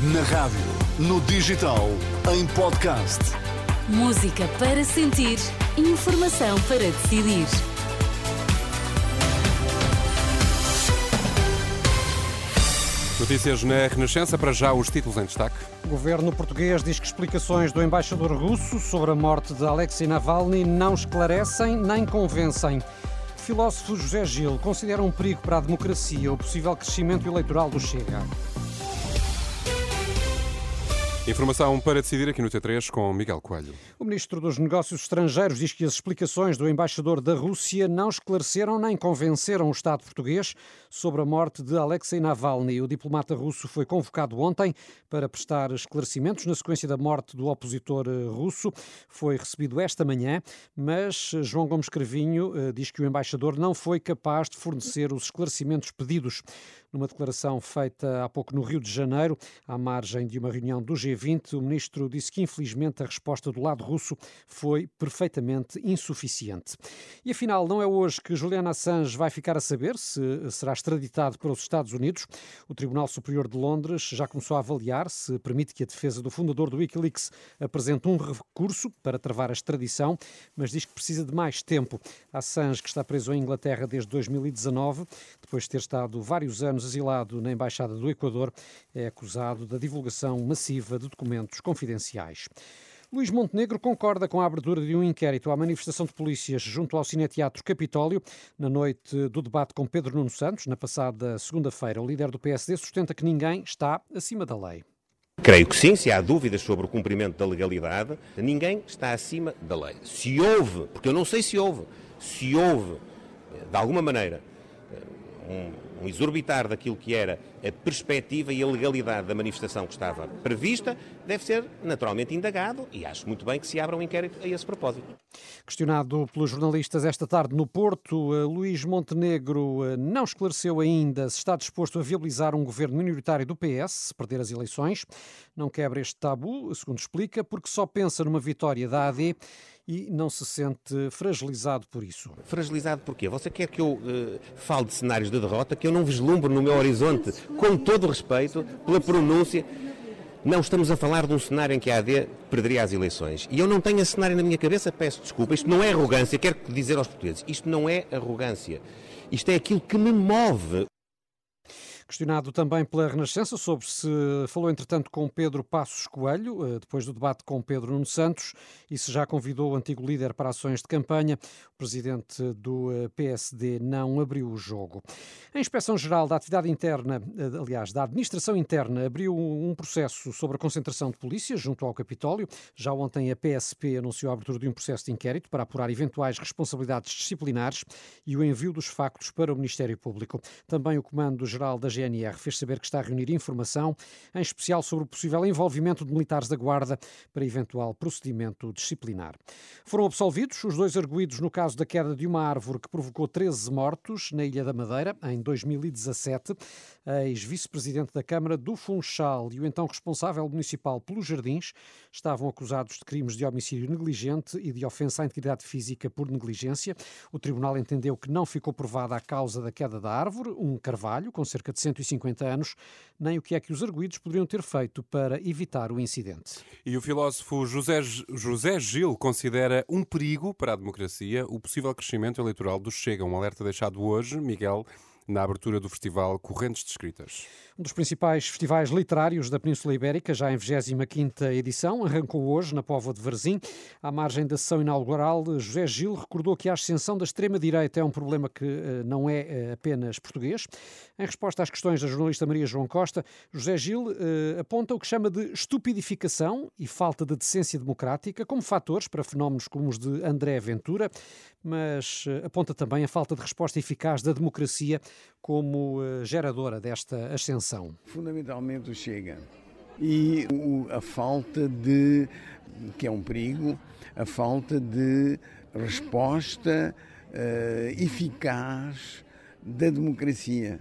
Na rádio, no digital, em podcast. Música para sentir, informação para decidir. Notícias na Renascença, para já os títulos em destaque. O governo português diz que explicações do embaixador russo sobre a morte de Alexei Navalny não esclarecem nem convencem. O filósofo José Gil considera um perigo para a democracia o possível crescimento eleitoral do Chega. Informação para decidir aqui no T3 com Miguel Coelho. O ministro dos Negócios Estrangeiros diz que as explicações do embaixador da Rússia não esclareceram nem convenceram o Estado português sobre a morte de Alexei Navalny. O diplomata russo foi convocado ontem para prestar esclarecimentos na sequência da morte do opositor eh, russo. Foi recebido esta manhã, mas eh, João Gomes Cravinho eh, diz que o embaixador não foi capaz de fornecer os esclarecimentos pedidos. Numa declaração feita há pouco no Rio de Janeiro, à margem de uma reunião do G20, o ministro disse que, infelizmente, a resposta do lado russo foi perfeitamente insuficiente. E afinal, não é hoje que Juliana Assange vai ficar a saber se será extraditado para os Estados Unidos. O Tribunal Superior de Londres já começou a avaliar se permite que a defesa do fundador do Wikileaks apresente um recurso para travar a extradição, mas diz que precisa de mais tempo. Assange, que está preso em Inglaterra desde 2019, depois de ter estado vários anos anos asilado na Embaixada do Equador, é acusado da divulgação massiva de documentos confidenciais. Luís Montenegro concorda com a abertura de um inquérito à manifestação de polícias junto ao Cineteatro Capitólio na noite do debate com Pedro Nuno Santos, na passada segunda-feira. O líder do PSD sustenta que ninguém está acima da lei. Creio que sim, se há dúvidas sobre o cumprimento da legalidade, ninguém está acima da lei. Se houve, porque eu não sei se houve, se houve, de alguma maneira, um, um exorbitar daquilo que era a perspectiva e a legalidade da manifestação que estava prevista, deve ser naturalmente indagado e acho muito bem que se abra um inquérito a esse propósito. Questionado pelos jornalistas esta tarde no Porto, eh, Luís Montenegro eh, não esclareceu ainda se está disposto a viabilizar um governo minoritário do PS se perder as eleições. Não quebra este tabu, segundo explica, porque só pensa numa vitória da AD e não se sente fragilizado por isso. Fragilizado porquê? Você quer que eu uh, fale de cenários de derrota que eu não vislumbro no meu horizonte, com todo o respeito pela pronúncia. Não estamos a falar de um cenário em que a AD perderia as eleições. E eu não tenho esse cenário na minha cabeça, peço desculpa. Isto não é arrogância, quero dizer aos portugueses, isto não é arrogância. Isto é aquilo que me move. Questionado também pela Renascença sobre se falou, entretanto, com Pedro Passos Coelho, eh, depois do debate com Pedro Nuno Santos, e se já convidou o antigo líder para ações de campanha, o presidente do eh, PSD não abriu o jogo. A Inspeção-Geral da Atividade Interna, eh, aliás, da Administração Interna, abriu um processo sobre a concentração de polícia junto ao Capitólio. Já ontem a PSP anunciou a abertura de um processo de inquérito para apurar eventuais responsabilidades disciplinares e o envio dos factos para o Ministério Público. Também o Comando-Geral da GNR fez saber que está a reunir informação, em especial sobre o possível envolvimento de militares da Guarda para eventual procedimento disciplinar. Foram absolvidos os dois arguídos no caso da queda de uma árvore que provocou 13 mortos na Ilha da Madeira em 2017. Ex-vice-presidente da Câmara do Funchal e o então responsável municipal pelos jardins estavam acusados de crimes de homicídio negligente e de ofensa à integridade física por negligência. O tribunal entendeu que não ficou provada a causa da queda da árvore, um carvalho com cerca de 150 anos, nem o que é que os arguídos poderiam ter feito para evitar o incidente. E o filósofo José, José Gil considera um perigo para a democracia o possível crescimento eleitoral do Chega. Um alerta deixado hoje, Miguel, na abertura do festival Correntes de Escritas. Um dos principais festivais literários da Península Ibérica, já em 25ª edição, arrancou hoje na Póvoa de Varzim. À margem da sessão inaugural, José Gil recordou que a ascensão da extrema-direita é um problema que uh, não é uh, apenas português. Em resposta às questões da jornalista Maria João Costa, José Gil uh, aponta o que chama de estupidificação e falta de decência democrática como fatores para fenómenos como os de André Ventura, mas aponta também a falta de resposta eficaz da democracia como geradora desta ascensão. Fundamentalmente o Chega. E a falta de, que é um perigo, a falta de resposta uh, eficaz da democracia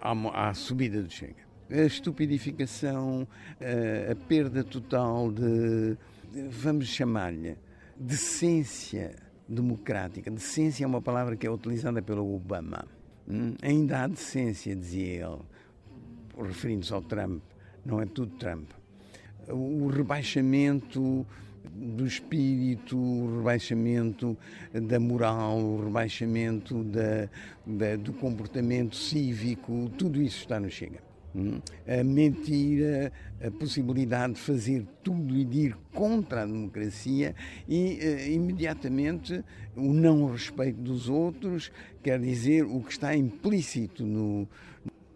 à, à, subida do Chega. A estupidificação, uh, a perda total de, de vamos chamar-lhe, decência democrática. Decência é uma palavra que é utilizada pelo Obama. Hum? Ainda há decência, dizia ele referindo-se ao Trump, não é tudo Trump. O rebaixamento do espírito, o rebaixamento da moral, o rebaixamento da, da, do comportamento cívico, tudo isso está no Chega. Hum? A mentira, a possibilidade de fazer tudo e de ir contra a democracia e uh, imediatamente o não respeito dos outros, quer dizer, o que está implícito no,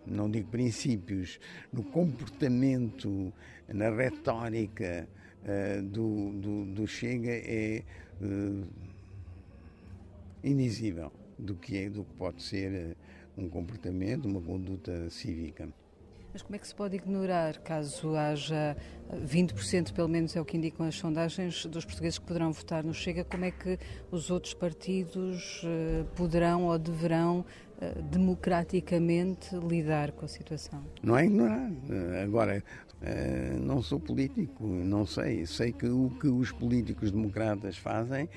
não digo princípios, no comportamento, na retórica uh, do, do, do, Chega é uh, indizível do que, é, do que pode ser um comportamento, uma conduta cívica. Mas como é que se pode ignorar, caso haja 20%, pelo menos é o que indicam as sondagens, dos portugueses que poderão votar no Chega, como é que os outros partidos eh, poderão ou deverão eh, democraticamente lidar com a situação? Não é ignorar. Eh, agora, não sou político, não sei. Sei que o que os políticos democratas fazem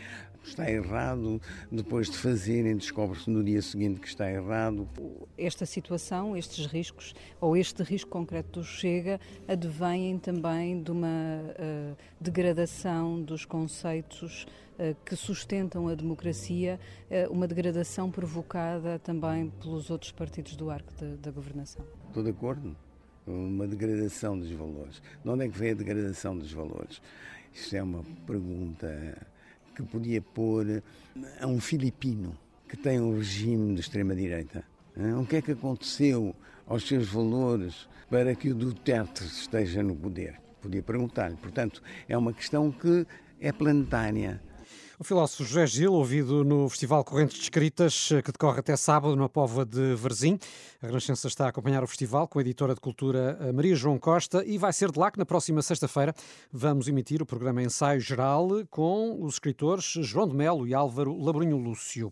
está errado, depois de fazerem, descobre-se no dia seguinte que está errado. Esta situação, estes riscos, ou este risco concreto do Chega, advêm também de uma uh, degradação dos conceitos uh, que sustentam a democracia, uma degradação provocada também pelos outros partidos do arco da governação. Estou de acordo. Uma degradação dos valores. De onde é que vem a degradação dos valores? Isto é uma pergunta que podia pôr a um filipino que tem um regime de extrema-direita. O que é que aconteceu aos seus valores para que o Duterte esteja no poder? Podia perguntar-lhe. Portanto, é uma questão que é planetária. O filósofo José Gil, ouvido no Festival Correntes de Escritas, que decorre até sábado na Pova de Varzim. A Renascença está a acompanhar o festival com a editora de cultura Maria João Costa e vai ser de lá que na próxima sexta-feira vamos emitir o programa Ensaio Geral com os escritores João de Melo e Álvaro Labrunho Lúcio.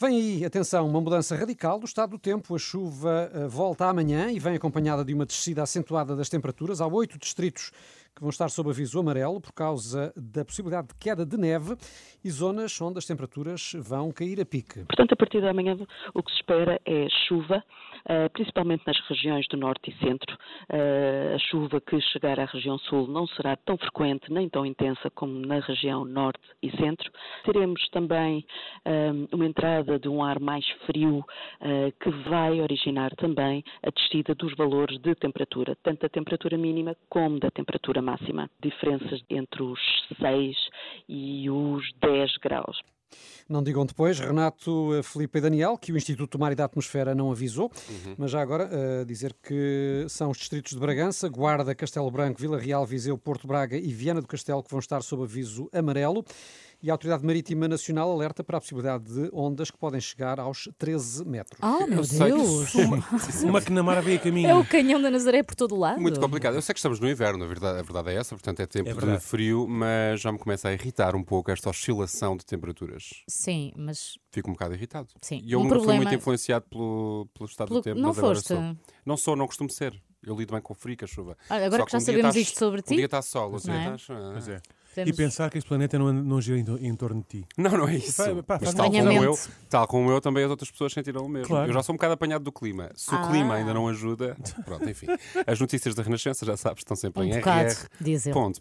Vem aí, atenção, uma mudança radical do estado do tempo. A chuva eh, volta amanhã e vem acompanhada de uma descida acentuada das temperaturas. Há oito distritos que vão estar sob aviso amarelo por causa da possibilidade de queda de neve e zonas onde as temperaturas vão cair a pique. Portanto, a partir da manhã o que se espera é chuva, eh, principalmente nas regiões do norte e centro. Eh, a chuva que chegar à região sul não será tão frequente nem tão intensa como na região norte e centro. Teremos também eh, uma entrada de um ar mais frio que vai originar também a descida dos valores de temperatura, tanto da temperatura mínima como da temperatura máxima, diferenças entre os 6 e os 10 graus. Não digam depois, Renato, eh, Felipe e Daniel, que o Instituto do Mar e da Atmosfera não avisou, uhum. mas já agora uh, dizer que são os distritos de Bragança, Guarda, Castelo Branco, Vila Real, Viseu, Porto Braga e Viana do Castelo que vão estar sob aviso amarelo e a Autoridade Marítima Nacional alerta para a possibilidade de ondas que podem chegar aos 13 metros. Oh, meu Deus! Uma, que na mar veio a caminho. É o canhão da Nazaré por todo lado. Muito complicado. Eu sei que estamos no inverno, a verdade, a verdade é essa, portanto é tempo é de frio, mas já me começa a irritar um pouco esta oscilação de temperaturas. Sim, mas... Fico um bocado irritado. Sim. E eu um problema... fui muito influenciado pelo, pelo estado pelo... do tempo. Não foste? Sou. Não sou, não costumo ser. Eu lido bem com frio, com a chuva. Ah, agora Só que já um sabemos tá, isto sobre ti. Um dia está sol, outro dia está... Pois é. Temos... E pensar que este planeta não, não gira em, em, torno de ti. Não, não é isso. Pá, pá, Mas tal como, eu, tal como eu, também as outras pessoas sentiram o mesmo. Claro. Eu já sou um bocado apanhado do clima. Se ah. o clima ainda não ajuda, pronto, enfim. As notícias da Renascença, já sabes, estão sempre um em bocado, rr. Ponto,